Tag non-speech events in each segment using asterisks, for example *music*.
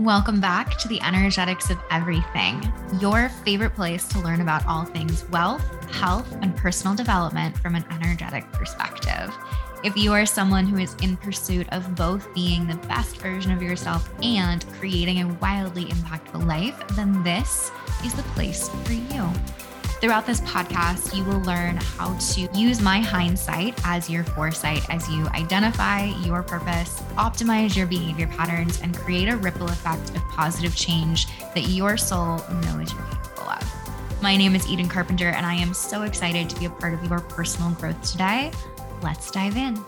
Welcome back to the Energetics of Everything, your favorite place to learn about all things wealth, health, and personal development from an energetic perspective. If you are someone who is in pursuit of both being the best version of yourself and creating a wildly impactful life, then this is the place for you. Throughout this podcast, you will learn how to use my hindsight as your foresight as you identify your purpose, optimize your behavior patterns, and create a ripple effect of positive change that your soul knows you're capable of. My name is Eden Carpenter, and I am so excited to be a part of your personal growth today. Let's dive in.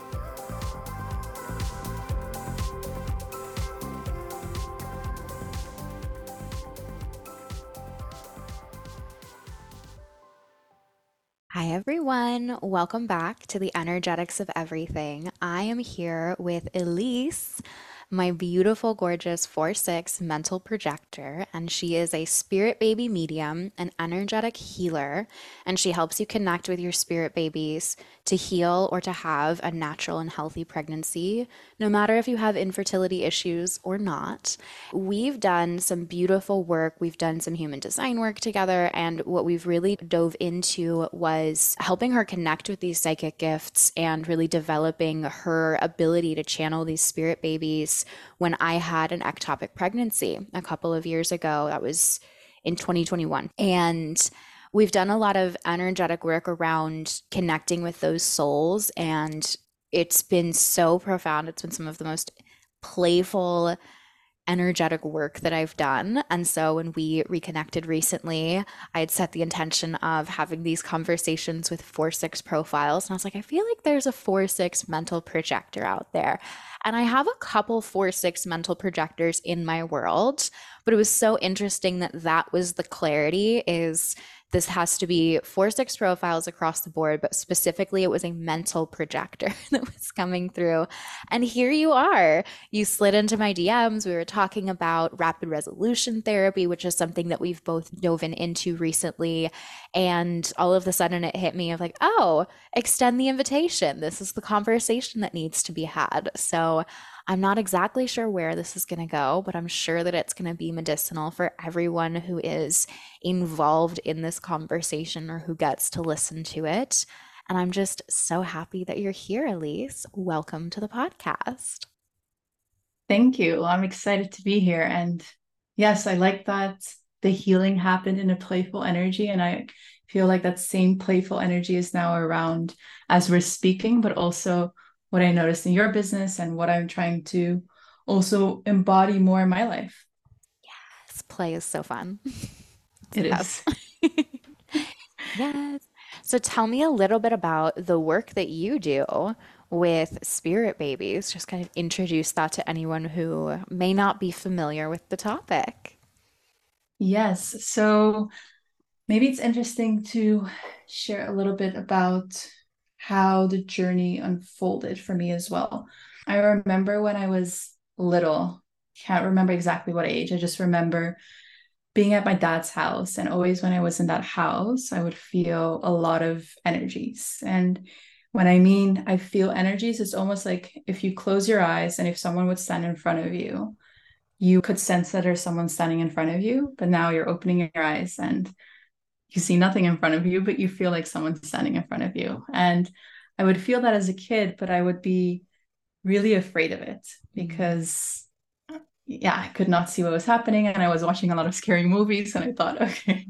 Hi, everyone. Welcome back to the Energetics of Everything. I am here with Elyse my beautiful, gorgeous 4 6 mental projector, and she is a spirit baby medium, an energetic healer, and she helps you connect with your spirit babies to heal or to have a natural and healthy pregnancy, no matter if you have infertility issues or not. We've done some beautiful work, we've done some human design work together, and what we've really dove into was helping her connect with these psychic gifts and really developing her ability to channel these spirit babies when I had an ectopic pregnancy a couple of years ago. That was in 2021. And we've done a lot of energetic work around connecting with those souls. And it's been so profound. It's been some of the most playful, energetic work that I've done. And so when we reconnected recently, I had set the intention of having these conversations with 4 6 profiles. And I was like, I feel like there's a 4 6 mental projector out there. And I have a couple four six mental projectors in my world, but it was so interesting that that was the clarity is this has to be four six profiles across the board, but specifically it was a mental projector *laughs* that was coming through. And here you are. You slid into my DMs. We were talking about rapid resolution therapy, which is something that we've both dove into recently. And all of a sudden it hit me of like, oh, extend the invitation. This is the conversation that needs to be had. So I'm not exactly sure where this is going to go, but I'm sure that it's going to be medicinal for everyone who is involved in this conversation or who gets to listen to it. And I'm just so happy that you're here, Elyse. Welcome to the podcast. Thank you. I'm excited to be here. And yes, I like that the healing happened in a playful energy. And I feel like that same playful energy is now around as we're speaking, but also what I noticed in your business and what I'm trying to also embody more in my life. Yes, play is so fun. *laughs* It is. *laughs* yes. So tell me a little bit about the work that you do with spirit babies. Just kind of introduce that to anyone who may not be familiar with the topic. Yes. So maybe it's interesting to share a little bit about how the journey unfolded for me as well. I remember when I was little, can't remember exactly what age, I just remember being at my dad's house. And always when I was in that house, I would feel a lot of energies. And when I mean I feel energies, it's almost like if you close your eyes and if someone would stand in front of you, you could sense that there's someone standing in front of you, but now you're opening your eyes and you see nothing in front of you, but you feel like someone's standing in front of you. And I would feel that as a kid, but I would be really afraid of it because yeah, I could not see what was happening. And I was watching a lot of scary movies and I thought, *laughs* okay,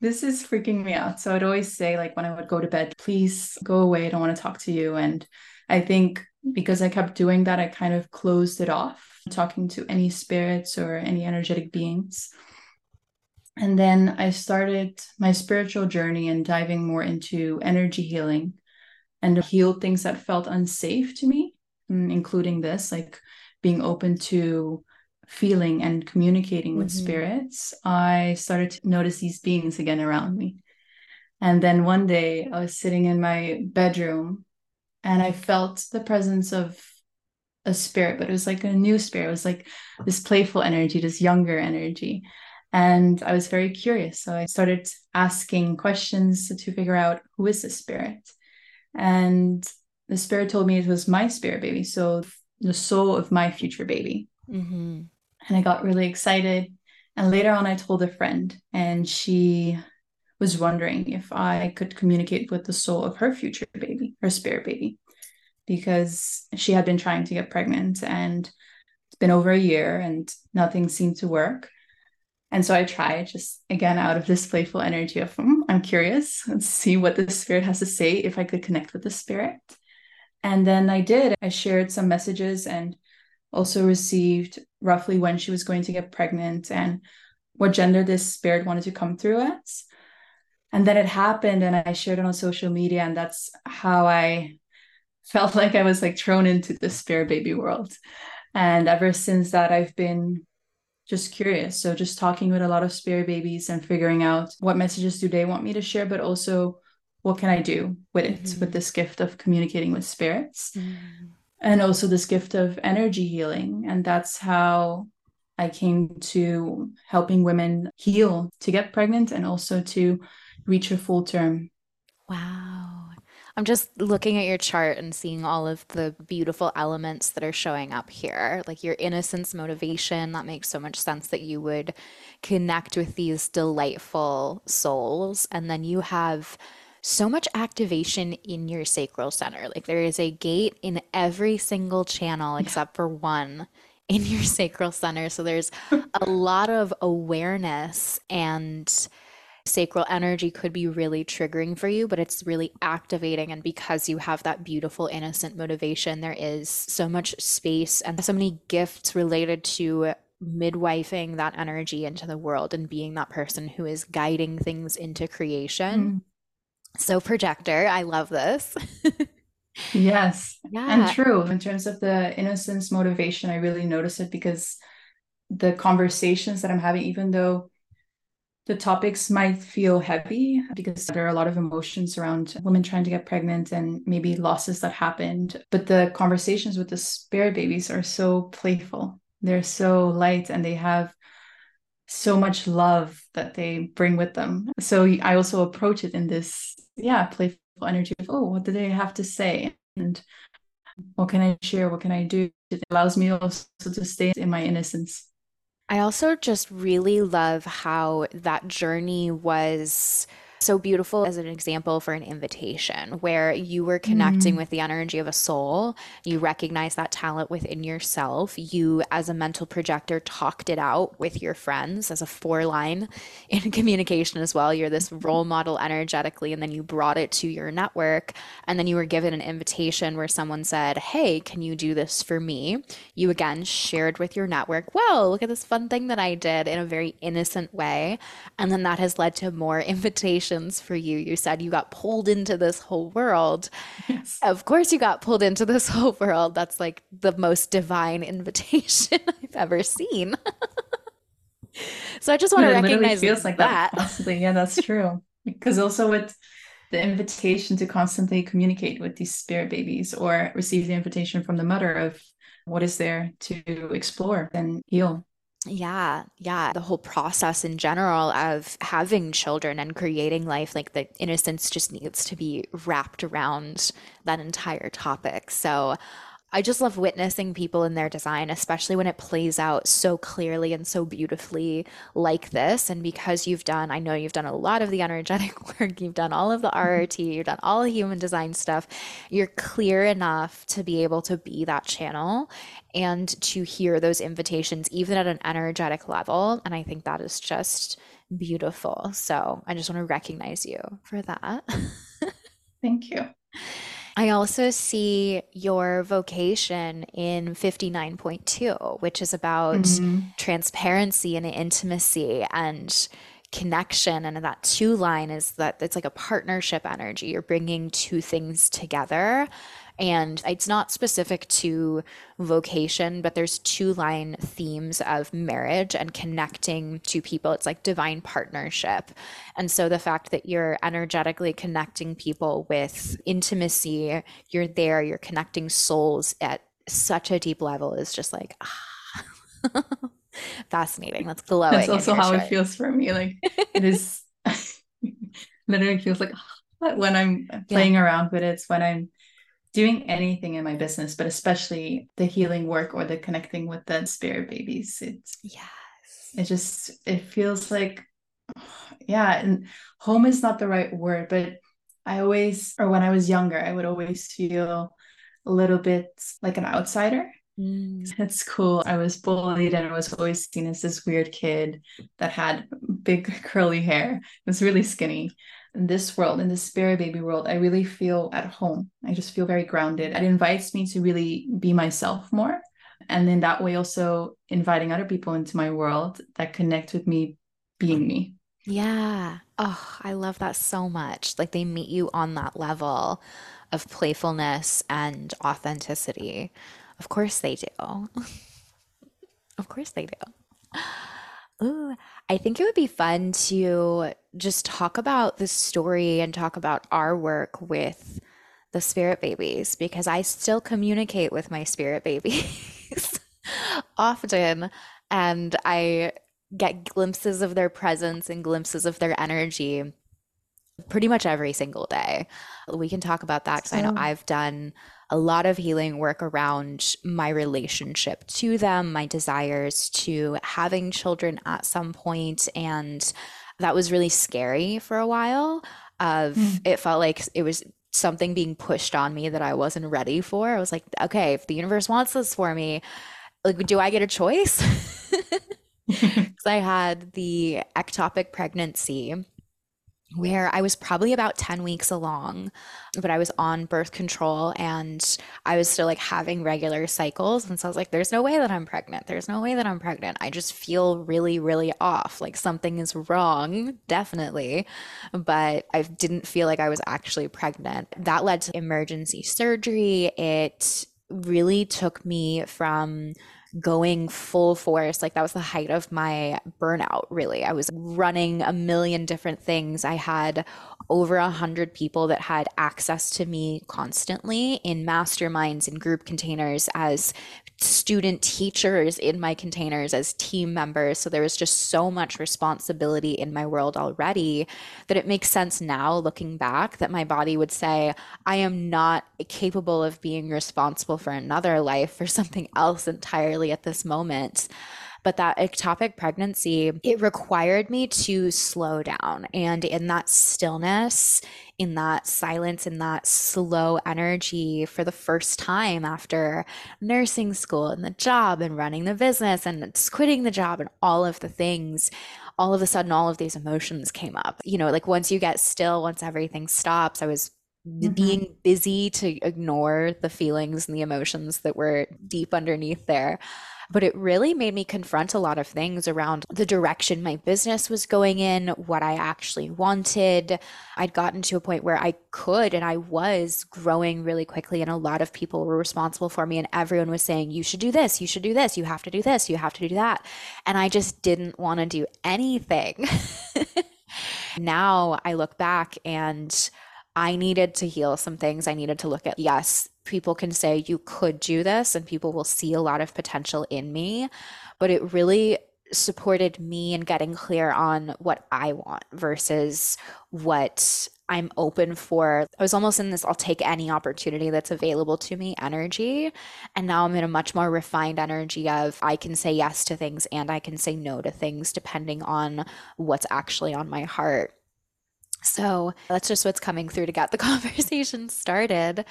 this is freaking me out. So I'd always say, like, when I would go to bed, please go away. I don't want to talk to you. And I think because I kept doing that, I kind of closed it off, talking to any spirits or any energetic beings. And then I started my spiritual journey and diving more into energy healing and healed things that felt unsafe to me, mm, including this, like being open to feeling and communicating with mm-hmm. spirits. I started to notice these beings again around me. And then one day I was sitting in my bedroom and I felt the presence of a spirit, but it was like a new spirit. It was like this playful energy, this younger energy. And I was very curious. So I started asking questions to figure out who is this spirit? And the spirit told me it was my spirit baby. So the soul of my future baby. Mm-hmm. And I got really excited. And later on, I told a friend, and she was wondering if I could communicate with the soul of her future baby, her spirit baby, because she had been trying to get pregnant and it's been over a year and nothing seemed to work. And so I tried just again out of this playful energy of hmm, I'm curious, let's see what the spirit has to say if I could connect with the spirit. And then I did. I shared some messages and also received roughly when she was going to get pregnant and what gender this spirit wanted to come through as. And then it happened and I shared it on social media and that's how I *laughs* felt like I was like thrown into the spirit baby world. And ever since that I've been just curious. So just talking with a lot of spirit babies and figuring out what messages do they want me to share, but also what can I do with it, mm-hmm. with this gift of communicating with spirits. Mm-hmm. And also this gift of energy healing. And that's how I came to helping women heal to get pregnant and also to reach a full term. Wow. I'm just looking at your chart and seeing all of the beautiful elements that are showing up here. Like your innocence, motivation, that makes so much sense that you would connect with these delightful souls. And then you have so much activation in your sacral center. Like there is a gate in every single channel except for one in your *laughs* sacral center. So there's a lot of awareness and sacral energy could be really triggering for you, but it's really activating. And because you have that beautiful, innocent motivation, there is so much space and so many gifts related to midwifing that energy into the world and being that person who is guiding things into creation. Mm. So, projector, I love this. *laughs* yes. Yeah. And true. In terms of the innocence motivation, I really notice it because the conversations that I'm having, even though the topics might feel heavy because there are a lot of emotions around women trying to get pregnant and maybe losses that happened. But the conversations with the spirit babies are so playful. They're so light and they have so much love that they bring with them. So I also approach it in this, yeah, playful energy of, oh, what do they have to say? And what can I share? What can I do? It allows me also to stay in my innocence. I also just really love how that journey was so beautiful as an example for an invitation where you were connecting mm. with the energy of a soul. You recognize that talent within yourself. You, as a mental projector, talked it out with your friends as a four line *laughs* in communication as well. You're this role model energetically, and then you brought it to your network. And then you were given an invitation where someone said, Hey, can you do this for me? You again shared with your network, Well, look at this fun thing that I did in a very innocent way. And then that has led to more *laughs* invitations for you. You said you got pulled into this whole world. Yes. Of course, you got pulled into this *laughs* whole world. That's like the most divine invitation *laughs* I've ever seen. *laughs* so I just want to recognize feels like that. that. Possibly, yeah, that's true. because also with the invitation to constantly communicate with these spirit babies or receive the invitation from the mother of what is there to explore and heal yeah, yeah. The whole process in general of having children and creating life, like the innocence just needs to be wrapped around that entire topic. So I just love witnessing people in their design, especially when it plays out so clearly and so beautifully like this. And because you've done, I know you've done a lot of the energetic *laughs* work, you've done all of the mm-hmm. RRT, you've done all the human design stuff, you're clear enough to be able to be that channel and to hear those invitations, even at an energetic level. And I think that is just beautiful. So I just want to recognize you for that. *laughs* Thank you. I also see your vocation in 59.2, which is about mm-hmm. transparency and intimacy and connection. And that two line is that it's like a partnership energy. You're bringing two things together and it's not specific to vocation, but there's two line themes of marriage and connecting to people. It's like divine partnership. And so the fact that you're energetically connecting people with intimacy, you're there, you're connecting souls at such a deep level is just like, ah. *laughs* fascinating. That's glowing. That's also how it feels for me. Like it is *laughs* literally feels like *sighs* when I'm playing yeah. around with it. It's when I'm doing anything in my business, but especially the healing work or the connecting with the spirit babies. It's yes. It just it feels like *sighs* yeah, and home is not the right word, but I always or when I was younger, I would always feel a little bit like an outsider. Mm. *laughs* It's cool. I was bullied and I was always seen as this weird kid that had big *laughs* curly hair. It was really skinny in this world, in the spirit baby world, I really feel at home. I just feel very grounded. It invites me to really be myself more. And then that way, also inviting other people into my world that connect with me being me. Yeah. Oh, I love that so much. Like they meet you on that level of playfulness and authenticity. Of course they do. *laughs* of course they do. Ooh, I think it would be fun to just talk about the story and talk about our work with the spirit babies because I still communicate with my spirit *laughs* babies often and I get glimpses of their presence and glimpses of their energy pretty much every single day. We can talk about that because I know I've done a lot of healing work around my relationship to them, my desires to having children at some point, and that was really scary for a while. Of mm. it felt like it was something being pushed on me that I wasn't ready for. I was like, okay, if the universe wants this for me, like, do I get a choice? *laughs* *laughs* *laughs* Because I had the ectopic pregnancy where I was probably about 10 weeks along, but I was on birth control and I was still like having regular cycles. And so I was like, there's no way that I'm pregnant. There's no way that I'm pregnant. I just feel really, really off. Like something is wrong, definitely. But I didn't feel like I was actually pregnant. That led to emergency surgery. It really took me from going full force. Like that was the height of my burnout, really. I was running a million different things. I had over a hundred people that had access to me constantly in masterminds and group containers as student teachers in my containers as team members. So there was just so much responsibility in my world already that it makes sense now looking back that my body would say, I am not capable of being responsible for another life for something else entirely at this moment but that ectopic pregnancy, it required me to slow down. And in that stillness, in that silence, in that slow energy for the first time after nursing school and the job and running the business and quitting the job and all of the things, all of a sudden, all of these emotions came up. You know, like once you get still, once everything stops, I was Mm-hmm. being busy to ignore the feelings and the emotions that were deep underneath there. But it really made me confront a lot of things around the direction my business was going in, what I actually wanted. I'd gotten to a point where I could and I was growing really quickly, and a lot of people were responsible for me, and everyone was saying, You should do this, you should do this, you have to do this, you have to do that. And I just didn't want to do anything. *laughs* now I look back and I needed to heal some things. I needed to look at, yes, people can say you could do this and people will see a lot of potential in me but it really supported me in getting clear on what I want versus what I'm open for. I was almost in this I'll take any opportunity that's available to me energy. And now I'm in a much more refined energy of I can say yes to things and I can say no to things depending on what's actually on my heart. So that's just what's coming through to get the *laughs* conversation started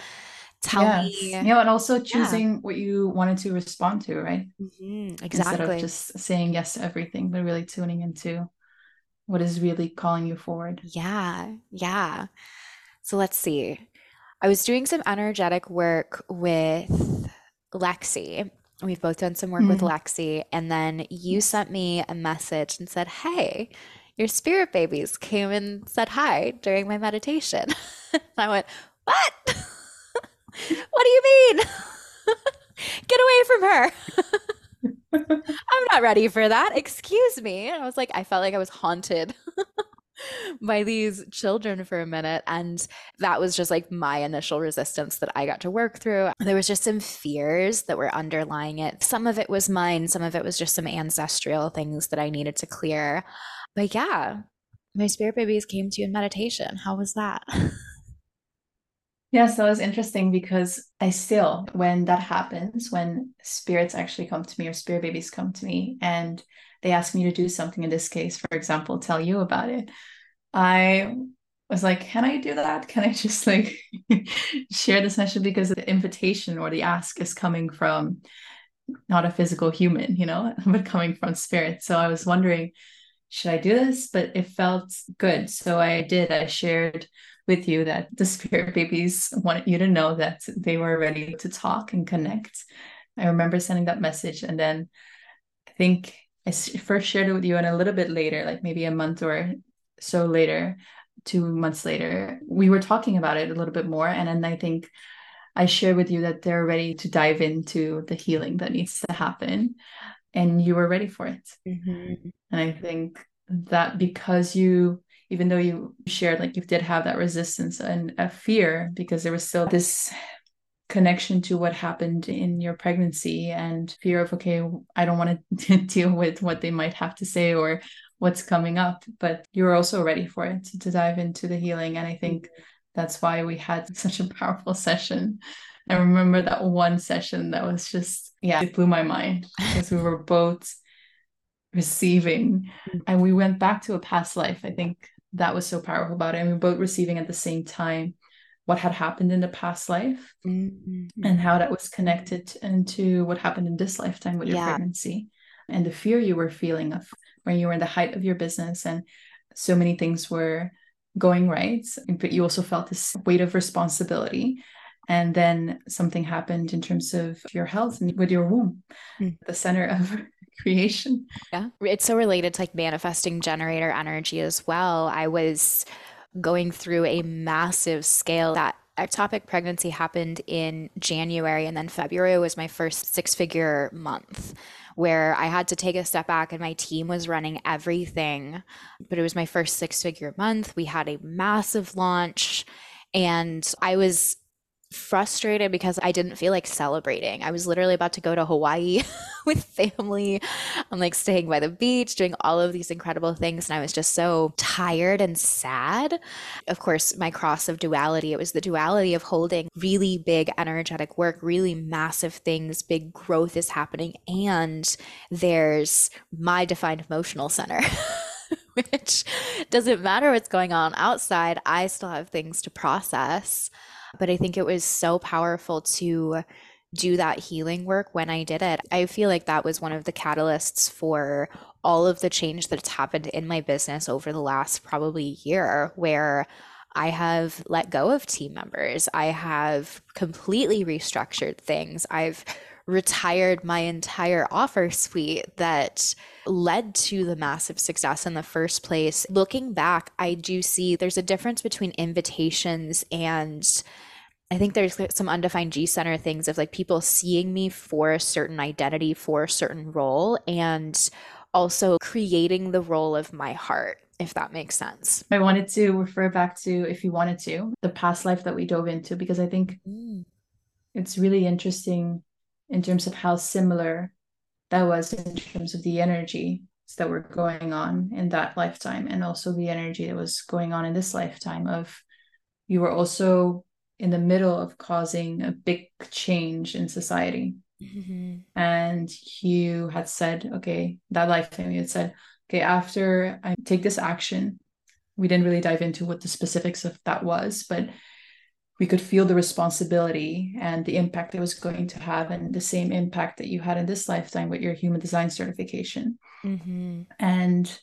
tell yes. me yeah and also choosing yeah. what you wanted to respond to right mm-hmm. exactly instead of just saying yes to everything but really tuning into what is really calling you forward yeah yeah so let's see i was doing some energetic work with lexi we've both done some work mm-hmm. with lexi and then you sent me a message and said hey your spirit babies came and said hi during my meditation *laughs* i went what *laughs* what do you mean? *laughs* Get away from her. I'm not ready for that. Excuse me. And I was like, I felt like I was haunted by these children for a minute. And that was just like my initial resistance that I got to work through. There was just some fears that were underlying it. Some of it was mine, some of it was just some ancestral things that I needed to clear. But yeah, my spirit babies came to you in meditation. How was that? *laughs* Yes, that was interesting because I still, when that happens, when spirits actually come to me or spirit babies come to me and they ask me to do something, in this case, for example, tell you about it, I was like, can I do that? Can I *laughs* just like *laughs* share this message because the invitation or the ask is coming from not a physical human, you know, but coming from spirit. So I was wondering, should I do this? But it felt good. So I did. I shared with you that the spirit babies wanted you to know that they were ready to talk and connect. I remember sending that message and then I think I first shared it with you and a little bit later, like maybe a month or so later, two months later, we were talking about it a little bit more. And then I think I shared with you that they're ready to dive into the healing that needs to happen. And you were ready for it. Mm-hmm. And I think that because you even though you shared like you did have that resistance and a fear because there was still this connection to what happened in your pregnancy and fear of okay i don't want to *laughs* deal with what they might have to say or what's coming up but you're also ready for it to, to dive into the healing and i think mm-hmm. that's why we had such a powerful *laughs* session i remember that one session that was just yeah it blew my mind because we were both receiving mm-hmm. and we went back to a past life i think that was so powerful about it. And we were both receiving at the same time what had happened in the past life mm-hmm. and how that was connected into what happened in this lifetime with your pregnancy and the fear you were feeling of when you were in the height of your business and so many things were going right but you also felt this weight of responsibility and then something happened in terms of your health and with your womb mm. the center *laughs* of creation. Yeah. It's so related to like manifesting generator energy as well. I was going through a massive scale that ectopic pregnancy happened in January and then February was my first six figure month where I had to take a step back and my team was running everything but it was my first six figure month we had a massive launch and I was frustrated because I didn't feel like celebrating. I was literally about to go to Hawaii *laughs* with family. I'm like staying by the beach, doing all of these incredible things. And I was just so tired and sad. Of course, my cross of duality, it was the duality of holding really big energetic work, really massive things, big growth is happening. And there's my defined emotional center. *laughs* which doesn't matter what's going on outside, I still have things to process. But I think it was so powerful to do that healing work when I did it. I feel like that was one of the catalysts for all of the change that's happened in my business over the last probably year, where I have let go of team members. I have completely restructured things. I've retired my entire offer suite that led to the massive success in the first place. Looking back, I do see there's a difference between invitations and I think there's some undefined G center things of like people seeing me for a certain identity, for a certain role, and also creating the role of my heart, if that makes sense. I wanted to refer back to, if you wanted to, the past life that we dove into, because I think mm. it's really interesting in terms of how similar that was in terms of the energy that were going on in that lifetime and also the energy that was going on in this lifetime of you were also in the middle of causing a big change in society. Mm-hmm. And you had said, okay, that lifetime, you had said, okay, after I take this action, we didn't really dive into what the specifics of that was, but we could feel the responsibility and the impact it was going to have, and the same impact that you had in this lifetime with your human design certification. Mm-hmm. And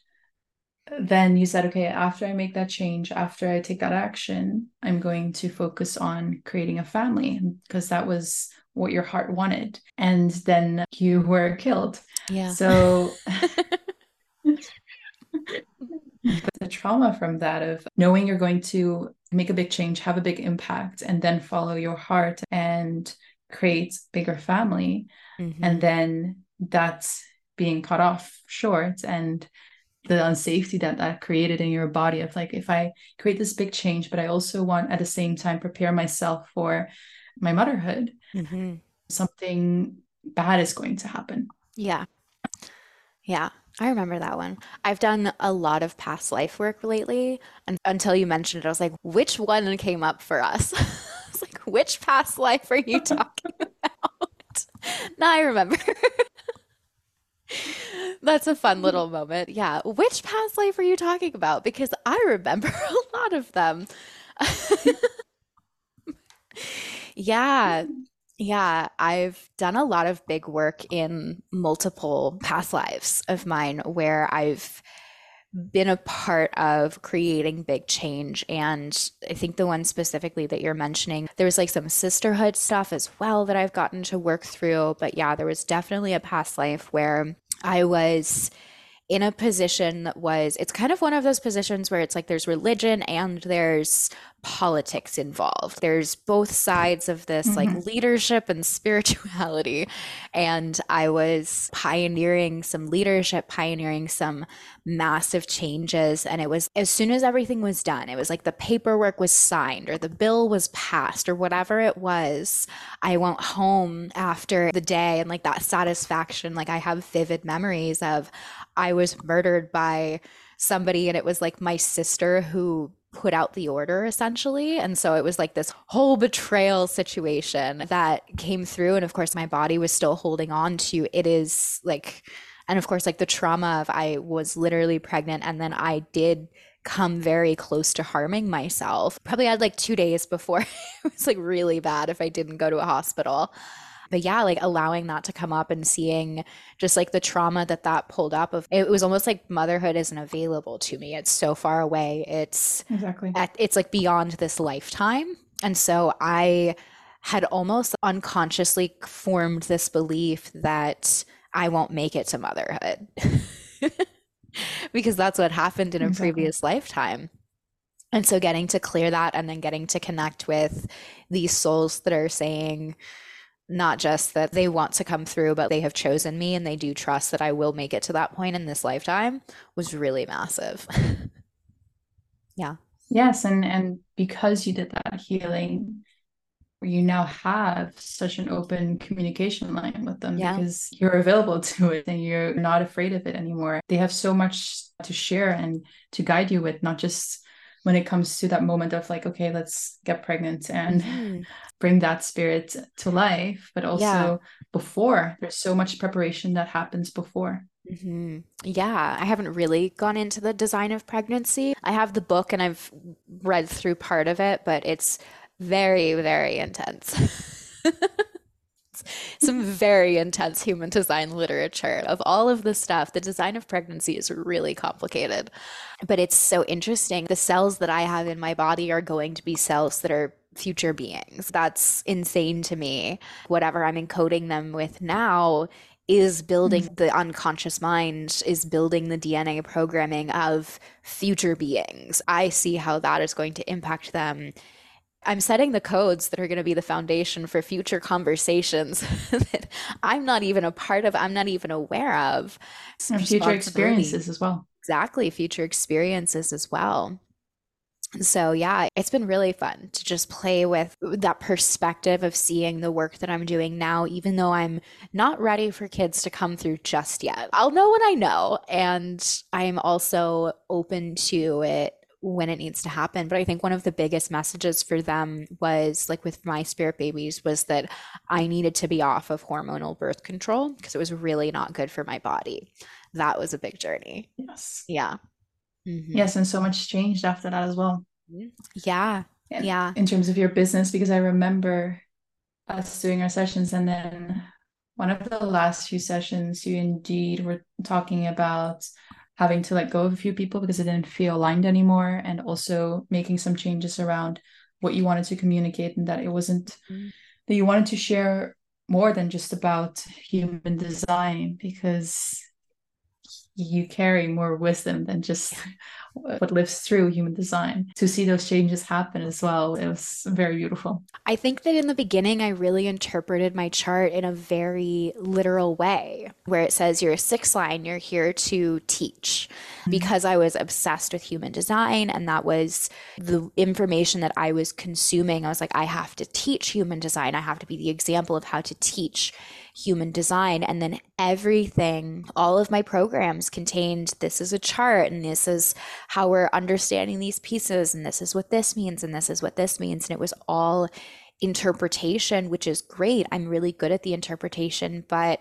then you said, okay, after I make that change, after I take that action, I'm going to focus on creating a family because that was what your heart wanted. And then you were killed. Yeah. So *laughs* the trauma from that of knowing you're going to make a big change, have a big impact, and then follow your heart and create bigger family. Mm-hmm. And then that's being cut off short and the unsafety that that created in your body of like if i create this big change but i also want at the same time prepare myself for my motherhood mm-hmm. something bad is going to happen yeah yeah I remember that one. I've done a lot of past life work lately. And until you mentioned it, I was like, which one came up for us? *laughs* It's like, which past life are you *laughs* talking about? now I remember. *laughs* That's a fun little *laughs* moment. Yeah. Which past life are you talking about? Because I remember *laughs* a lot of them. *laughs* Yeah. Yeah, I've done a lot of big work in multiple past lives of mine where I've been a part of creating big change. And I think the one specifically that you're mentioning, there was like some sisterhood stuff as well that I've gotten to work through. But yeah, there was definitely a past life where I was in a position that was it's kind of one of those positions where it's like there's religion and there's politics involved. There's both sides of this mm-hmm. like leadership and spirituality. And I was pioneering some leadership, pioneering some massive changes. And it was as soon as everything was done, it was like the paperwork was signed or the bill was passed or whatever it was. I went home after the day and like that satisfaction. Like I have vivid memories of I was murdered by somebody and it was like my sister who put out the order essentially. And so it was like this whole betrayal situation that came through. And of course, my body was still holding on to it is like, and of course, like the trauma of I was literally pregnant and then I did come very close to harming myself. Probably had like two days before *laughs* it was like really bad if I didn't go to a hospital but yeah, like allowing that to come up and seeing just like the trauma that that pulled up of it was almost like motherhood isn't available to me. It's so far away. It's exactly at, it's like beyond this lifetime. And so I had almost unconsciously formed this belief that I won't make it to motherhood. *laughs* because that's what happened in a exactly. previous lifetime. And so getting to clear that and then getting to connect with these souls that are saying, not just that they want to come through, but they have chosen me and they do trust that I will make it to that point in this lifetime was really massive. *laughs* yeah. Yes, and and because you did that healing, you now have such an open communication line with them yeah. because you're available to it and you're not afraid of it anymore. They have so much to share and to guide you with, not just when it comes to that moment of like, okay, let's get pregnant and mm-hmm. *laughs* bring that spirit to life, but also yeah. before. There's so much preparation that happens before. Mm-hmm. Yeah, I haven't really gone into the design of pregnancy. I have the book and I've read through part of it, but it's very, very intense. *laughs* some very intense human design literature of all of the stuff. The design of pregnancy is really complicated, but it's so interesting. The cells that I have in my body are going to be cells that are future beings. That's insane to me. Whatever I'm encoding them with now is building the unconscious mind, is building the DNA programming of future beings. I see how that is going to impact them I'm setting the codes that are going to be the foundation for future conversations *laughs* that I'm not even a part of, I'm not even aware of. And future experiences as well. Exactly, future experiences as well. So, yeah, it's been really fun to just play with that perspective of seeing the work that I'm doing now, even though I'm not ready for kids to come through just yet. I'll know when I know. And I'm also open to it when it needs to happen. But I think one of the biggest messages for them was like with my spirit babies was that I needed to be off of hormonal birth control because it was really not good for my body. That was a big journey. Yes. Yeah. Mm-hmm. Yes. And so much changed after that as well. Yeah. In, yeah. In terms of your business, because I remember us doing our sessions and then one of the last few sessions you indeed were talking about having to let go of a few people because it didn't feel aligned anymore and also making some changes around what you wanted to communicate and that it wasn't mm-hmm. that you wanted to share more than just about human design because you carry more wisdom than just what lives through human design. To see those changes happen as well, it was very beautiful. I think that in the beginning, I really interpreted my chart in a very literal way, where it says you're a six line, you're here to teach. Mm-hmm. Because I was obsessed with human design and that was the information that I was consuming. I was like, I have to teach human design. I have to be the example of how to teach human design. And then everything, all of my programs contained this is a chart and this is how we're understanding these pieces and this is what this means and this is what this means. And it was all interpretation, which is great. I'm really good at the interpretation, but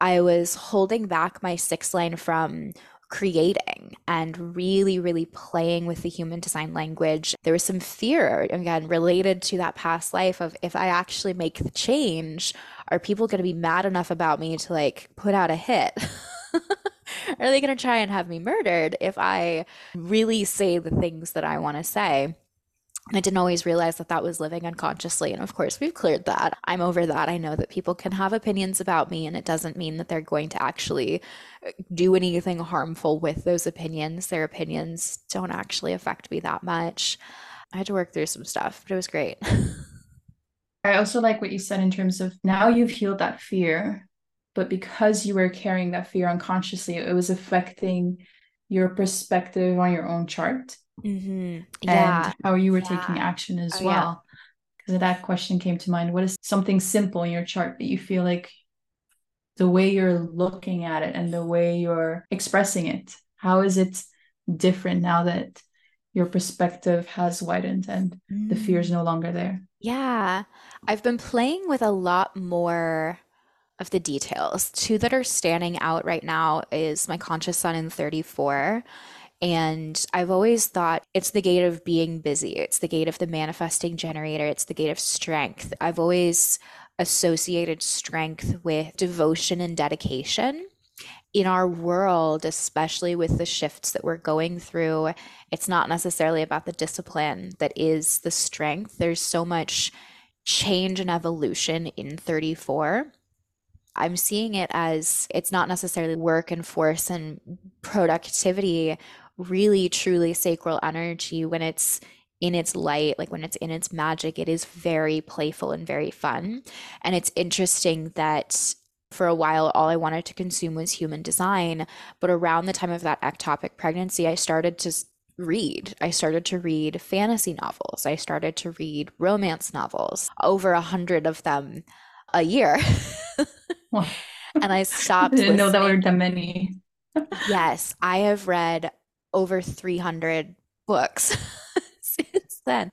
I was holding back my sixth line from creating and really, really playing with the human design language. There was some fear, again, related to that past life of if I actually make the change, are people going to be mad enough about me to like put out a hit? *laughs* *laughs* are they going to try and have me murdered if I really say the things that I want to say? I didn't always realize that that was living unconsciously. And of course, we've cleared that. I'm over that. I know that people can have opinions about me, and it doesn't mean that they're going to actually uh, do anything harmful with those opinions. Their opinions don't actually affect me that much. I had to work through some stuff, but it was great. *laughs* I also like what you said in terms of now you've healed that fear, but because you were carrying that fear unconsciously, it was affecting your perspective on your own chart Mm-hmm. Yeah. and how you were Yeah. taking action as Oh, well. Because that question came to mind. What is something simple in your chart that you feel like the way you're looking at it and the way you're expressing it, how is it different now that your perspective has widened and the fear is Mm. no longer there? Yeah. I've been playing with a lot more of the details. Two that are standing out right now is my conscious sun in 34. And I've always thought it's the gate of being busy. It's the gate of the manifesting generator. It's the gate of strength. I've always associated strength with devotion and dedication. In our world, especially with the shifts that we're going through, it's not necessarily about the discipline that is the strength. There's so much change and evolution in 34. I'm seeing it as it's not necessarily work and force and productivity, really truly sacral energy when it's in its light, like when it's in its magic, it is very playful and very fun. And it's interesting that for a while, all I wanted to consume was human design. But around the time of that ectopic pregnancy, I started to read. I started to read fantasy novels. I started to read romance novels, over a hundred of them a year. *laughs* And I I *laughs* stopped didn't know there were that many. Yes, I have read over 300 books *laughs* since then.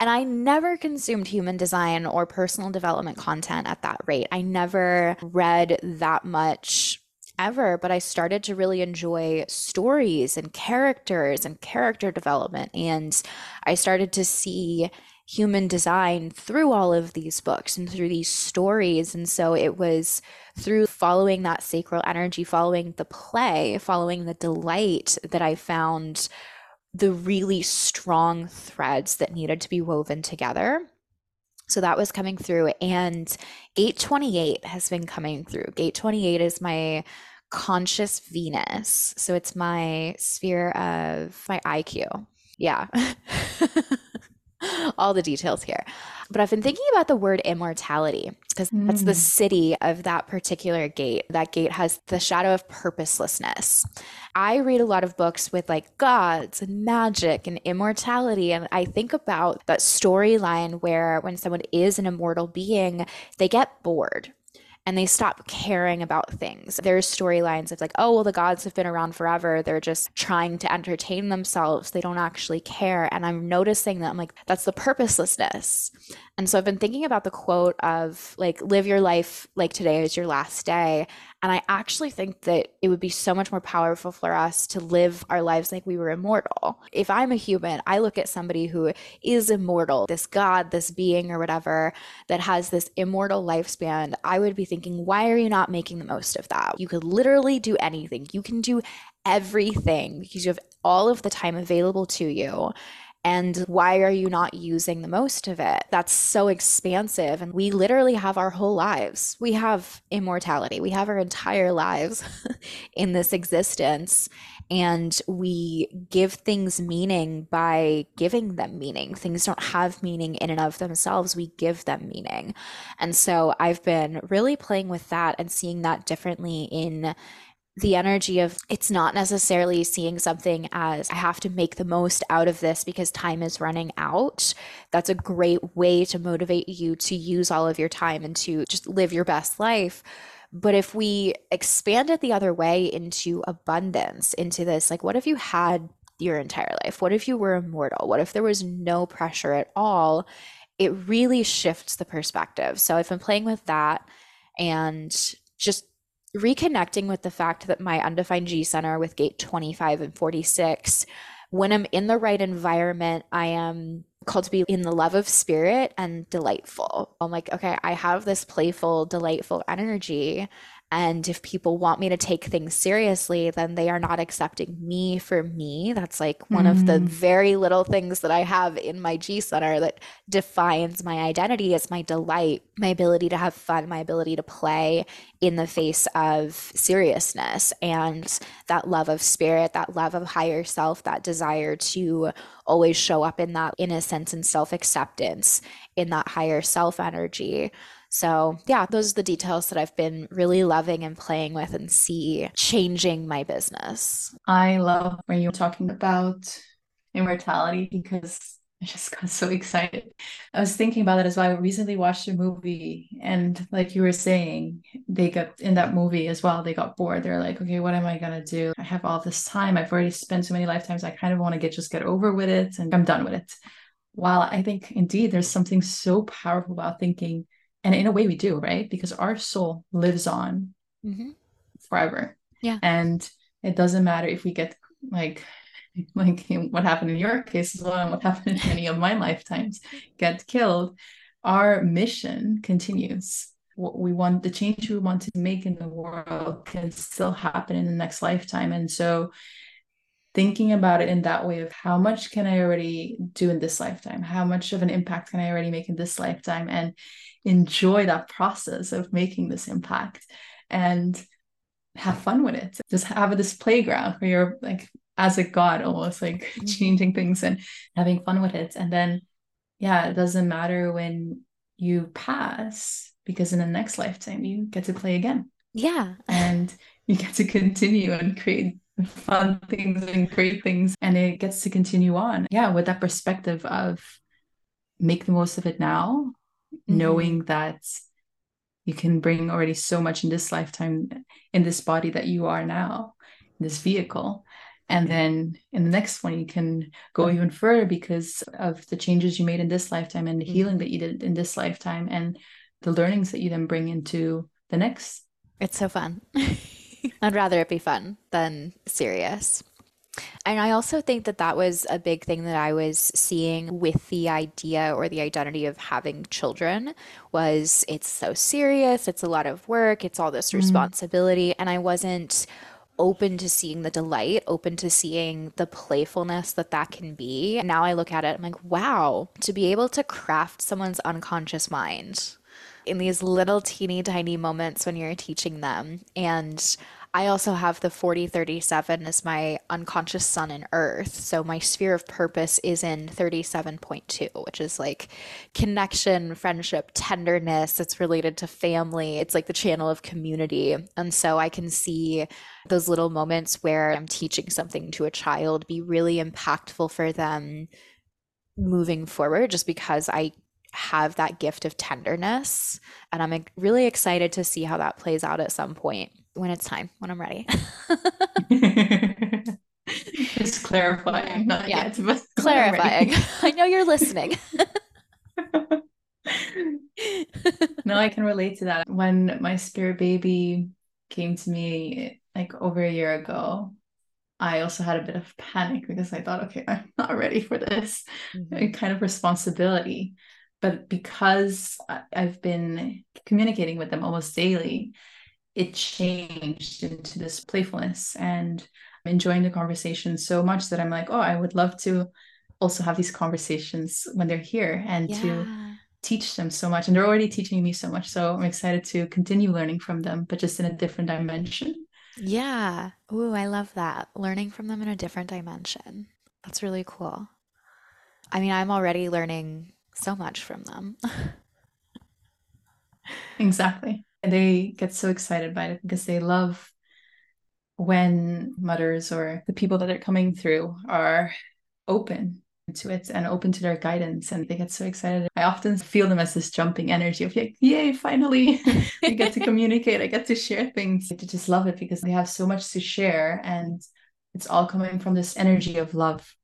And I never consumed human design or personal development content at that rate. I never read that much ever, but I started to really enjoy stories and characters and character development. And I started to see human design through all of these books and through these stories. And so it was through following that sacral energy, following the play, following the delight that I found the really strong threads that needed to be woven together. So that was coming through. And gate 28 has been coming through. Gate 28 is my conscious Venus. So it's my sphere of my IQ. Yeah. *laughs* *laughs* All the details here. But I've been thinking about the word immortality because that's the Mm. siddhi of that particular gate. That gate has the shadow of purposelessness. I read a lot of books with like gods and magic and immortality. And I think about that storyline where when someone is an immortal being, they get bored and they stop caring about things. There's storylines of like, oh, well, the gods have been around forever. They're just trying to entertain themselves. They don't actually care. And I'm noticing that I'm like, that's the purposelessness. And so I've been thinking about the quote of like, live your life like today is your last day. And I actually think that it would be so much more powerful for us to live our lives like we were immortal. If I'm a human, I look at somebody who is immortal, this God, this being, or whatever, that has this immortal lifespan. I would be thinking, why are you not making the most of that? You could literally do anything. You can do everything because you have all of the time available to you. And why are you not using the most of it? That's so expansive. And we literally have our whole lives. We have immortality. We have our entire lives *laughs* in this existence. And we give things meaning by giving them meaning. Things don't have meaning in and of themselves. We give them meaning. And so I've been really playing with that and seeing that differently in the energy of it's not necessarily seeing something as I have to make the most out of this because time is running out. That's a great way to motivate you to use all of your time and to just live your best life. But if we expand it the other way into abundance, into this, like, what if you had your entire life? What if you were immortal? What if there was no pressure at all? it really shifts the perspective. So I've been playing with that and just reconnecting with the fact that my undefined G center with gate 25 and 46, when I'm in the right environment, I am called to be in the love of spirit and delightful. I'm like, okay, I have this playful, delightful energy. And if people want me to take things seriously, then they are not accepting me for me. That's like one mm. of the mm. very little things that I have in my G center that defines my identity is my delight, my ability to have fun, my ability to play in the face of seriousness and that love of spirit, that love of higher self, that desire to always show up in that innocence and self acceptance in that higher self energy. So, yeah, those are the details that I've been really loving and playing with and see changing my business. I love when you're talking about immortality because I just got so excited. I was thinking about it as well. I recently watched a movie, and like you were saying, they got in that movie as well. They got bored. They're like, okay, what am I gonna do? I have all this time. I've already spent so many lifetimes. I kind of want to get just get over with it, and I'm done with it. While I think indeed there's something so powerful about thinking and in a way we do right? Because our soul lives on mm-hmm. forever. Yeah. And it doesn't matter if we get like *laughs* like what happened in your case as well and what happened in many of my lifetimes get killed our mission continues. What we want the change we want to make in the world can still happen in the next lifetime. And so thinking about it in that way of how much can i already do in this lifetime? How much of an impact can i already make in this lifetime? And enjoy that process of making this impact and have fun with it. Just have this playground where you're like as a god almost like *laughs* mm-hmm. changing things and having fun with it. And then yeah, it doesn't matter when you pass because in the next lifetime you get to play again. Yeah. and you get to continue and create fun things and great things and it gets to continue on. Yeah, with that perspective of make the most of it now mm-hmm. knowing that you can bring already so much in this lifetime in this body that you are now this vehicle. And then in the next one you can go even further because of the changes you made in this lifetime and the mm-hmm. healing that you did in this lifetime and the learnings that you then bring into the next. It's so fun. *laughs* I'd rather it be fun than serious and I also think that that was a big thing that I was seeing with the idea or the identity of having children was it's so serious, it's a lot of work, it's all this mm-hmm. responsibility and I wasn't open to seeing the delight, open to seeing the playfulness that that can be. Now I look at it I'm like, wow, to be able to craft someone's unconscious mind in these little teeny tiny moments when you're teaching them and I also have the 4037 as my unconscious sun and earth. So my sphere of purpose is in 37.2, which is like connection, friendship, tenderness. It's related to family. It's like the channel of community. And so I can see those little moments where I'm teaching something to a child be really impactful for them moving forward just because I have that gift of tenderness. And I'm really excited to see how that plays out at some point when it's time, when I'm ready. *laughs* Just clarifying, not yeah. yet, but clarifying. *laughs* I know you're listening. *laughs* no, I can relate to that. When my spirit baby came to me like over a year ago, I also had a bit of panic because I thought, okay, I'm not ready for this mm-hmm. kind of responsibility. But because I've been communicating with them almost daily, it changed into this playfulness and I'm enjoying the conversation so much that I'm like, oh, I would love to also have these conversations when they're here and yeah. to teach them so much. And they're already teaching me so much. So I'm excited to continue learning from them, but just in a different dimension. Yeah. Ooh, I love that. Learning from them in a different dimension. That's really cool. I mean, I'm already learning so much from them. *laughs* exactly they get so excited by it because they love when mothers or the people that are coming through are open to it and open to their guidance and they get so excited. I often feel them as this jumping energy of like yay finally *laughs* we get to communicate i get to share things. I just love it because they have so much to share and it's all coming from this energy of love.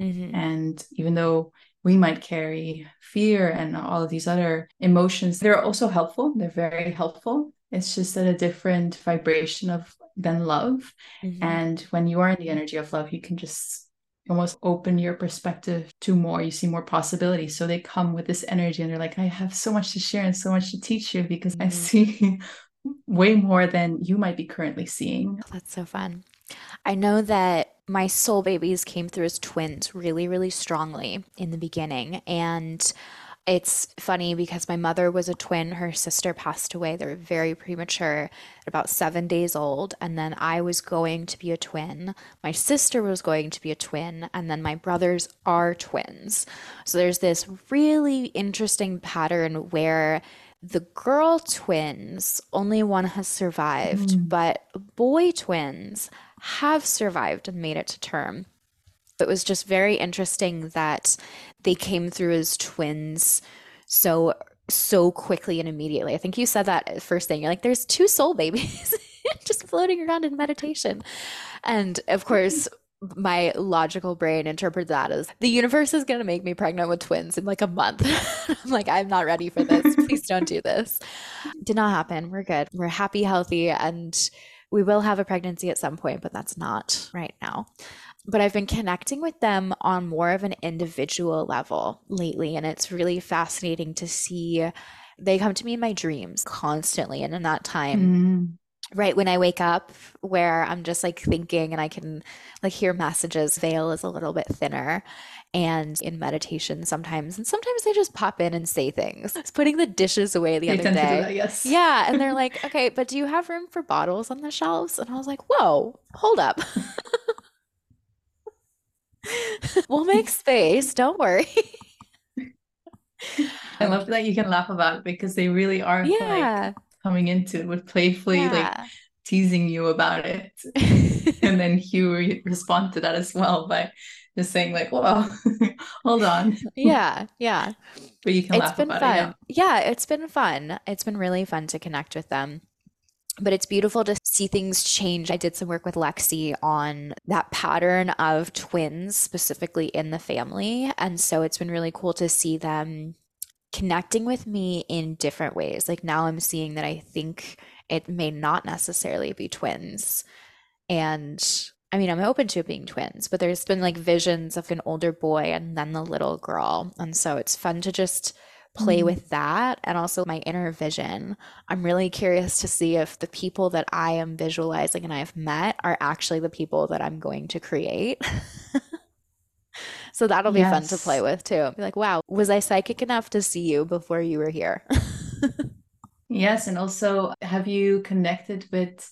Mm-hmm. and even though we might carry fear and all of these other emotions. They're also helpful. They're very helpful. It's just at a different vibration of than love. Mm-hmm. And when you are in the energy of love, you can just almost open your perspective to more. You see more possibilities. So they come with this energy and they're like, I have so much to share and so much to teach you because mm-hmm. I see *laughs* way more than you might be currently seeing. That's so fun. I know that my soul babies came through as twins really, really strongly in the beginning. And it's funny because my mother was a twin. Her sister passed away. They were very premature, about seven days old. And then I was going to be a twin. My sister was going to be a twin. And then my brothers are twins. So there's this really interesting pattern where the girl twins, only one has survived, mm. but boy twins have survived and made it to term. It was just very interesting that they came through as twins so so quickly and immediately. I think you said that first thing. You're like, there's two soul babies *laughs* just floating around in meditation. And of course, my logical brain interprets that as the universe is going to make me pregnant with twins in like a month. *laughs* I'm like, I'm not ready for this. Please don't do this. Did not happen. We're good. We're happy, healthy, and we will have a pregnancy at some point, but that's not right now. But I've been connecting with them on more of an individual level lately. And it's really fascinating to see they come to me in my dreams constantly. And in that time, mm right when I wake up where I'm just like thinking and I can like hear messages, veil is a little bit thinner. And in meditation sometimes, and sometimes they just pop in and say things. I was putting the dishes away the they other day. That, yes. Yeah. And they're *laughs* like, okay, but do you have room for bottles on the shelves? And I was like, whoa, hold up. *laughs* we'll make space. Don't worry. *laughs* I love that you can laugh about it because they really are yeah. like coming into it with playfully yeah. like teasing you about it. and then you re- respond to that as well by just saying like, "Well, *laughs* hold on." Yeah, yeah. But you can. It's been fun. It, yeah, it's been fun. It's been really fun to connect with them. But it's beautiful to see things change. I did some work with Lexi on that pattern of twins, specifically in the family. And so it's been really cool to see them connecting with me in different ways. Like now I'm seeing that I think it may not necessarily be twins. And I mean, I'm open to it being twins, but there's been like visions of an older boy and then the little girl. And so it's fun to just play mm with that and also my inner vision. I'm really curious to see if the people that I am visualizing and I've met are actually the people that I'm going to create. *laughs* So that'll be yes. fun to play with too. Be like, wow, was I psychic enough to see you before you were here? *laughs* yes. And also, have you connected with,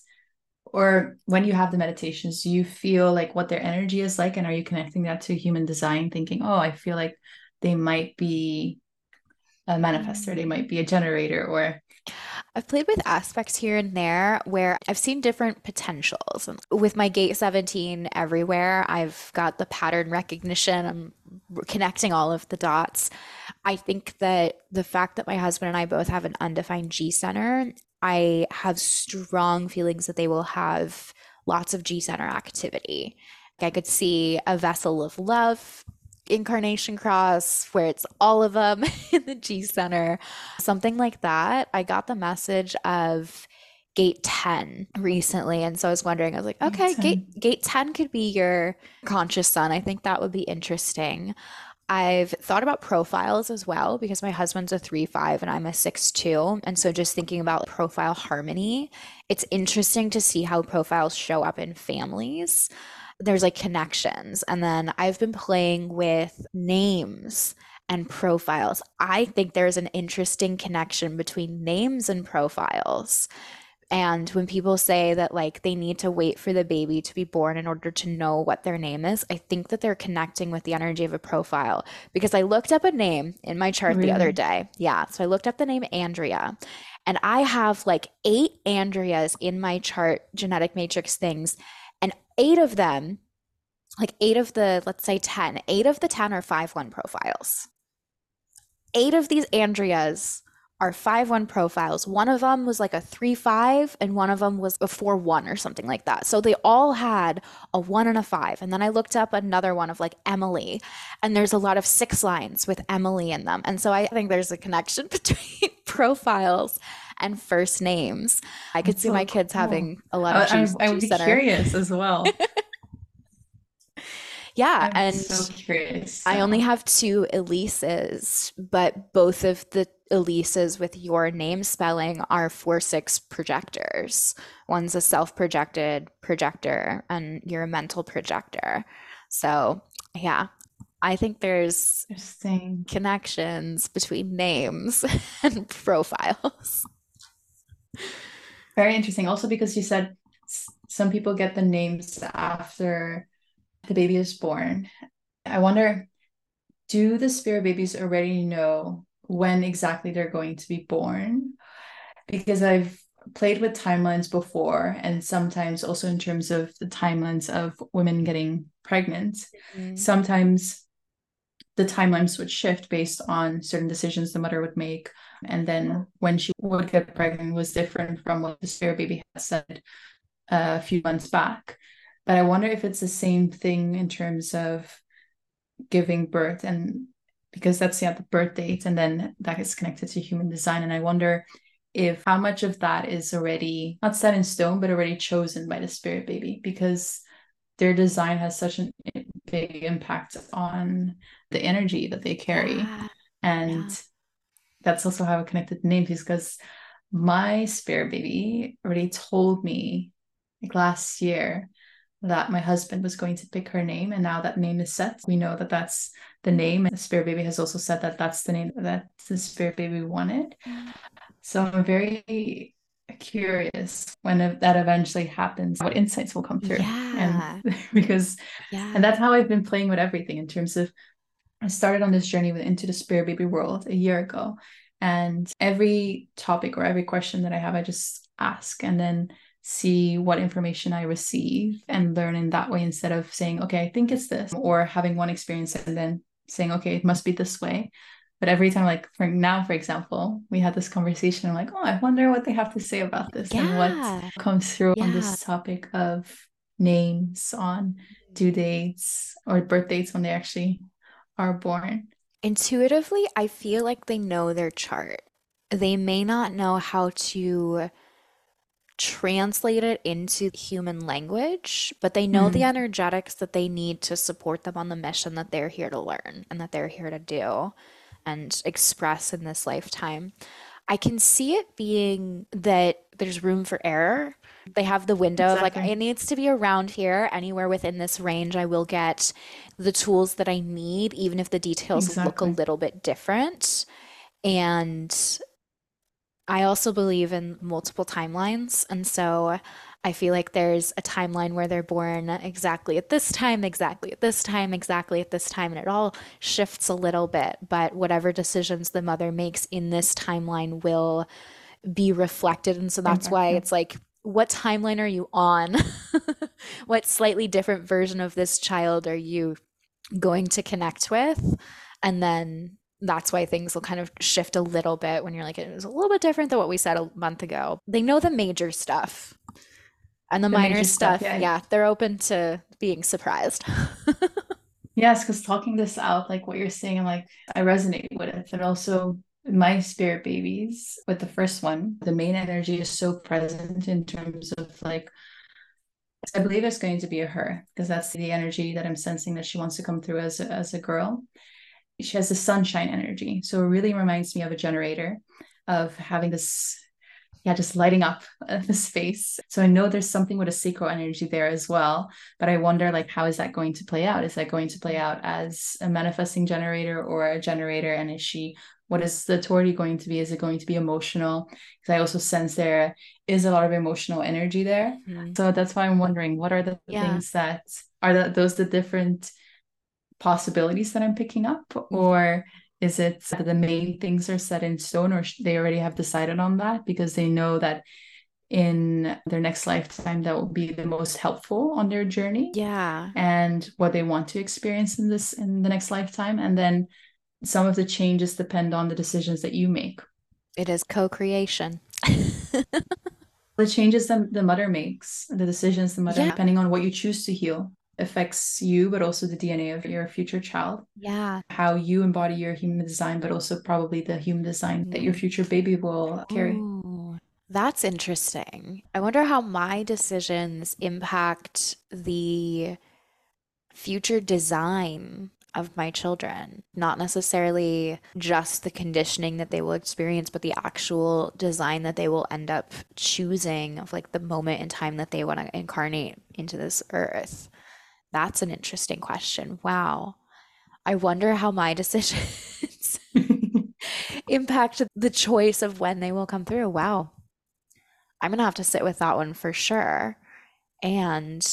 or when you have the meditations, do you feel like what their energy is like? And are you connecting that to human design, thinking, oh, I feel like they might be a manifester, they might be a generator, or I've played with aspects here and there where I've seen different potentials. With my gate 17 everywhere, I've got the pattern recognition. I'm connecting all of the dots. I think that the fact that my husband and I both have an undefined G center, I have strong feelings that they will have lots of G center activity. I could see a vessel of love incarnation cross where it's all of them *laughs* in the G center, something like that. I got the message of gate 10 recently and so I was wondering I was like okay gate gate 10 could be your conscious sun I think that would be interesting I've thought about profiles as well because my husband's a 3 5 and I'm a 6 2. And so just thinking about profile harmony, it's interesting to see how profiles show up in families there's like connections. And then I've been playing with names and profiles. I think there's an interesting connection between names and profiles. And when people say that like they need to wait for the baby to be born in order to know what their name is, I think that they're connecting with the energy of a profile because I looked up a name in my chart really? the other day. Yeah. So I looked up the name Andrea and I have like eight Andreas in my chart genetic matrix things and eight of them, like eight of the, let's say 10, eight of the 10 are 5 1 profiles. Eight of these Andreas are 5 1 profiles. One of them was like a 3 5, and one of them was a 4 1 or something like that. So they all had a 1 and a 5. And then I looked up another one of like Emily, and there's a lot of six lines with Emily in them. And so I think there's a connection *laughs* between profiles and first names. I could That's see so my kids cool. having a lot of juice. I, I would be center. curious as well. *laughs* yeah, I'm and so curious. I only have two Elyses, but both of the Elyses with your name spelling are four six projectors. One's a self projected projector, and you're a mental projector. So yeah, I think there's connections between names *laughs* and profiles. Very interesting. Also, because you said some people get the names after the baby is born. I wonder do the spirit babies already know when exactly they're going to be born? Because I've played with timelines before, and sometimes also in terms of the timelines of women getting pregnant. Mm-hmm. Sometimes the timelines would shift based on certain decisions the mother would make and then when she would get pregnant was different from what the spirit baby had said a few months back but i wonder if it's the same thing in terms of giving birth and because that's yeah the birth date and then that is connected to human design. And i wonder if how much of that is already not set in stone but already chosen by the spirit baby because their design has such a big impact on the energy that they carry. Yeah. and yeah. that's also how I connected the names because my spirit baby already told me like last year that my husband was going to pick her name and now that name is set. We know that that's the name and the spirit baby has also said that that's the name that the spirit baby wanted so i'm very curious when that eventually happens what insights will come through yeah. and *laughs* because yeah. and that's how i've been playing with everything in terms of I started on this journey with Into the Spirit Baby World a year ago. And every topic or every question that I have, I just ask and then see what information I receive and learn in that way instead of saying, okay, I think it's this, or having one experience and then saying, okay, it must be this way. But every time, like for now, for example, we had this conversation, I'm like, oh, I wonder what they have to say about this yeah. and what comes through yeah. on this topic of names on due dates or birth dates when they actually are born. Intuitively, I feel like they know their chart. They may not know how to translate it into human language, but they know mm. the hmm. energetics that they need to support them on the mission that they're here to learn and that they're here to do and express in this lifetime. I can see it being that there's room for error they have the window exactly. of like, it needs to be around here, anywhere within this range. I will get the tools that I need, even if the details exactly. look a little bit different. And I also believe in multiple timelines. And so I feel like there's a timeline where they're born exactly at this time, exactly at this time, exactly at this time, and it all shifts a little bit. But whatever decisions the mother makes in this timeline will be reflected. And so that's why it's like what timeline are you on? *laughs* what slightly different version of this child are you going to connect with? And then that's why things will kind of shift a little bit when you're like, it was a little bit different than what we said a month ago. They know the major stuff. And the, the minor stuff, stuff yeah. yeah, they're open to being surprised. *laughs* yes, because talking this out, like what you're saying, I'm like, I resonate with it. And also my spirit babies with the first one the main energy is so present in terms of like i believe it's going to be a her because that's the energy that i'm sensing that she wants to come through as a, as a girl she has the sunshine energy. So it really reminds me of a generator of having this yeah just lighting up the space. So i know there's something with a sacral energy there as well but i wonder like how is that going to play out? Is that going to play out as a manifesting generator or a generator? And is she what is the authority going to be? Is it going to be emotional? Because i also sense there is a lot of emotional energy there. Mm-hmm. so that's why i'm wondering what are the yeah. things that are that those the different possibilities that i'm picking up or is it that the main things are set in stone or they already have decided on that because they know that in their next lifetime that will be the most helpful on their journey yeah and what they want to experience in this in the next lifetime and then some of the changes depend on the decisions that you make It is co-creation. *laughs* the changes that the mother makes, the decisions the mother, Yeah. depending on what you choose to heal, affects you, but also the DNA of your future child. Yeah. How you embody your human design, but also probably the human design that your mm. future baby will carry. Ooh, that's interesting. I wonder how my decisions impact the future design of my children. Not necessarily just the conditioning that they will experience, but the actual design that they will end up choosing of like the moment in time that they want to incarnate into this earth. That's an interesting question. Wow. I wonder how my *laughs* decisions *laughs* impact the choice of when they will come through. Wow. I'm gonna have to sit with that one for sure. And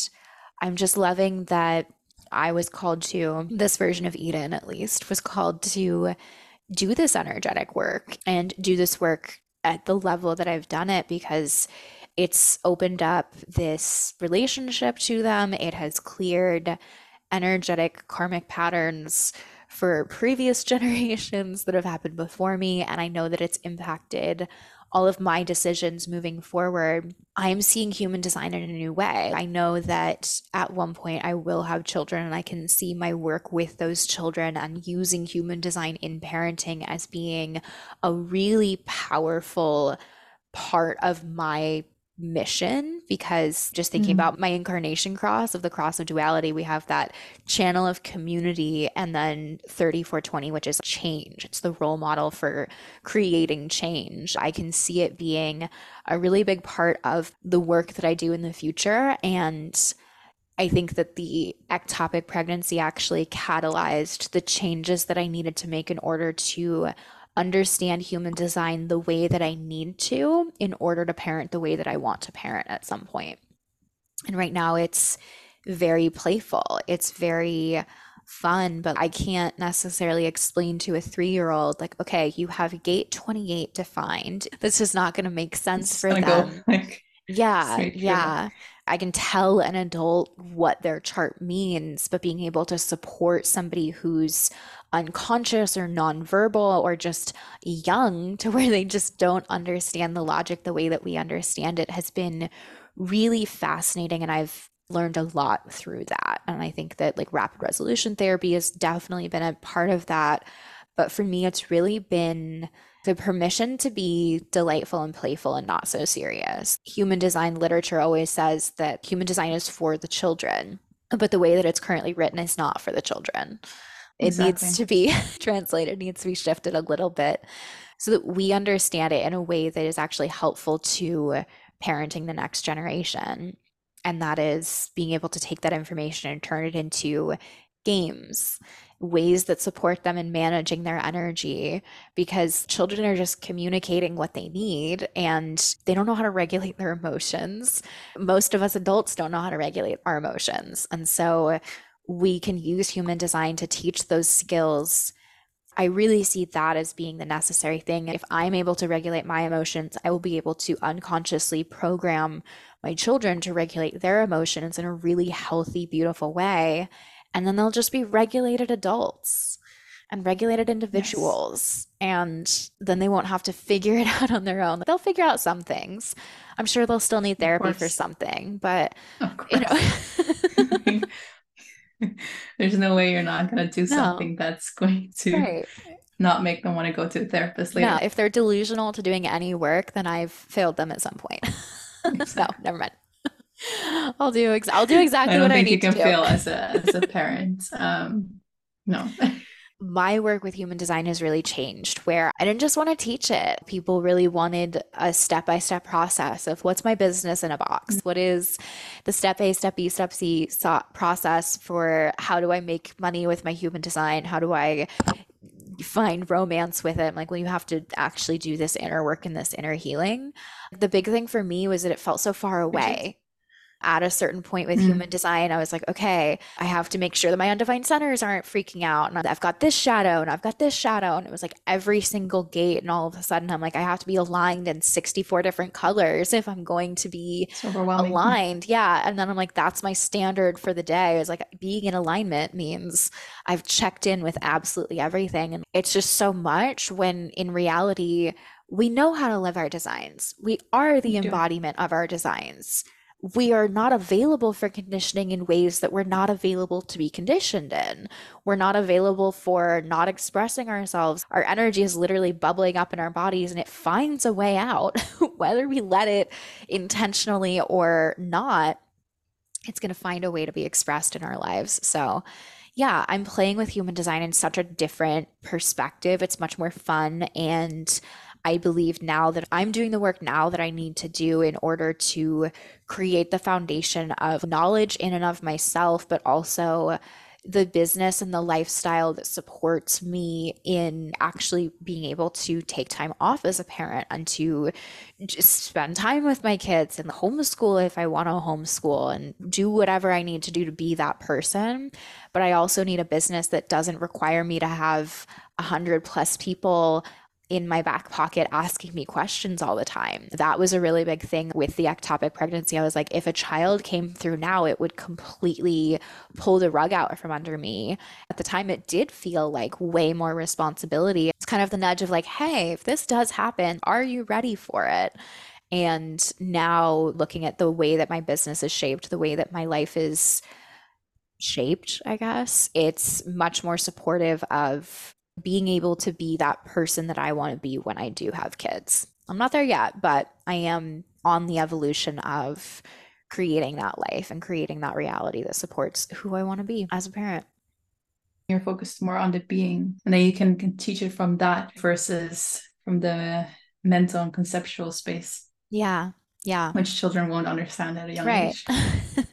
I'm just loving that I was called to, this version of Eden at least, was called to do this energetic work and do this work at the level that I've done it because it's opened up this relationship to them. It has cleared energetic karmic patterns for previous *laughs* generations that have happened before me. And I know that it's impacted all of my decisions moving forward, I'm seeing human design in a new way. I know that at one point I will have children and I can see my work with those children and using human design in parenting as being a really powerful part of my mission because just thinking Mm. about my incarnation cross of the cross of duality, we have that channel of community and then 3420, which is change. It's the role model for creating change. I can see it being a really big part of the work that I do in the future. And I think that the ectopic pregnancy actually catalyzed the changes that I needed to make in order to understand human design the way that I need to in order to parent the way that I want to parent at some point. And right now it's very playful. It's very fun, but I can't necessarily explain to a three year old, like, okay, you have gate 28 defined. This is not going to make sense It's for gonna go them. *laughs* like Yeah, yeah. I can tell an adult what their chart means, but being able to support somebody who's unconscious or nonverbal or just young to where they just don't understand the logic the way that we understand it has been really fascinating. And I've learned a lot through that. And I think that like rapid resolution therapy has definitely been a part of that. But for me, it's really been the permission to be delightful and playful and not so serious. Human design literature always says that human design is for the children, but the way that it's currently written is not for the children. It needs to be *laughs* translated, needs to be shifted a little bit so that we understand it in a way that is actually helpful to parenting the next generation. And that is being able to take that information and turn it into games, ways that support them in managing their energy, because children are just communicating what they need and they don't know how to regulate their emotions. Most of us adults don't know how to regulate our emotions. And so we can use human design to teach those skills. I really see that as being the necessary thing. If I'm able to regulate my emotions, I will be able to unconsciously program my children to regulate their emotions in a really healthy, beautiful way. And then they'll just be regulated adults and regulated Yes. individuals. And then they won't have to figure *laughs* it out on their own. They'll figure out some things. I'm sure they'll still need therapy for something, but you know, *laughs* There's no way you're not gonna do no, something that's going to right. not make them want to go to a therapist No, later. if they're delusional to doing any work, then I've failed them at some point. *laughs* No, Exactly. never mind. I'll do ex I'll do I exactly don't what I you need to can do. as a *laughs* as a parent. Um, no. My work with human design has really changed where I didn't just want to teach it. People really wanted a step-by-step process of what's my business in a box? What is the step A, step B, step C process for how do I make money with my human design? How do I find romance with it. Like, well, you have to actually do this inner work and this inner healing. The big thing for me was that it felt so far away. At a certain point with Mm. human design, I was like, okay, I have to make sure that my undefined centers aren't freaking out. And I've got this shadow and I've got this shadow. And it was like every single gate. And all of a sudden, I'm like, I have to be aligned in 64 different colors if I'm going to be aligned. Yeah. And then I'm like, that's my standard for the day. Is like being in alignment means I've checked in with absolutely everything. And it's just so much when in reality, we know how to live our designs. We are the We embodiment of our designs. We are not available for conditioning in ways that we're not available to be conditioned in. We're not available for not expressing ourselves. Our energy is literally bubbling up in our bodies and it finds a way out, *laughs* whether we let it intentionally or not. It's going to find a way to be expressed in our lives. So, yeah, I'm playing with human design in such a different perspective. It's much more fun. And I believe now that I'm doing the work now that I need to do in order to create the foundation of knowledge in and of myself, but also the business and the lifestyle that supports me in actually being able to take time off as a parent and to just spend time with my kids and homeschool if I want to homeschool and do whatever I need to do to be that person. But I also need a business that doesn't require me to have a hundred plus people in my back pocket asking me questions all the time. That was a really big thing with the ectopic pregnancy. I was like, if a child came through now, it would completely pull the rug out from under me. At the time, it did feel like way more responsibility. It's kind of the nudge of like, hey, if this does happen, are you ready for it? And now looking at the way that my business is shaped, the way that my life is shaped, I guess, it's much more supportive of being able to be that person that I want to be when I do have kids. I'm not there yet, but I am on the evolution of creating that life and creating that reality that supports who I want to be as a parent. You're focused more on the being, and then you can, can teach it from that versus from the mental and conceptual space, Yeah. Yeah. which children won't understand at a young Right. age. *laughs*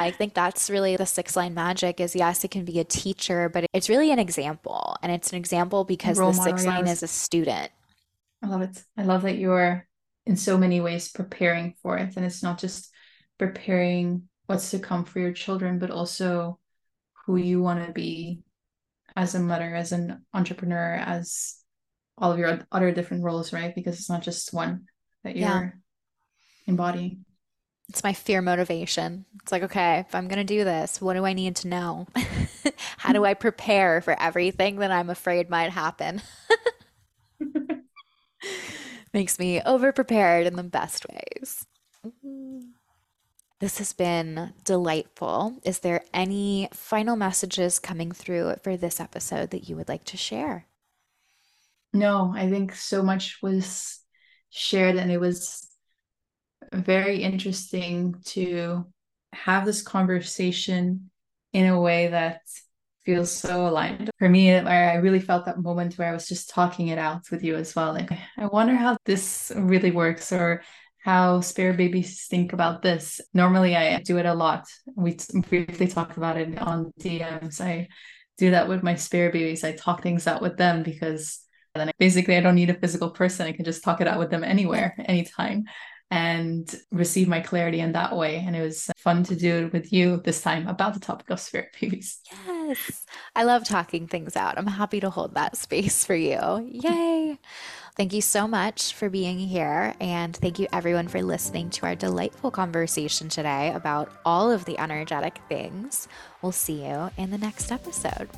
I think that's really the six line magic is yes, it can be a teacher, but it's really an example. And it's an example because Role the model, six line yes. is a student. I love it. I love that you're in so many ways preparing for it. And it's not just preparing what's to come for your children, but also who you want to be as a mother, as an entrepreneur, as all of your other different roles, right? Because it's not just one that you're embodying. It's my fear motivation. It's like, okay, if I'm going to do this, what do I need to know? *laughs* How do I prepare for everything that I'm afraid might happen? *laughs* Makes me over prepared in the best ways. This has been delightful. Is there any final messages coming through for this episode that you would like to share? No, I think so much was shared, and it was very interesting to have this conversation in a way that feels so aligned. For me, I really felt that moment where I was just talking it out with you as well. Like, I wonder how this really works or how spirit babies think about this. Normally, I do it a lot. We briefly talked about it on DMs. I do that with my spirit babies. I talk things out with them because then I, basically I don't need a physical person. I can just talk it out with them anywhere, anytime, and receive my clarity in that way. And it was uh, fun to do it with you this time about the topic of spirit babies. Yes, I love talking things out. I'm happy to hold that space for you. Yay. Thank you so much for being here. And thank you, everyone, for listening to our delightful conversation today about all of the energetic things. We'll see you in the next episode.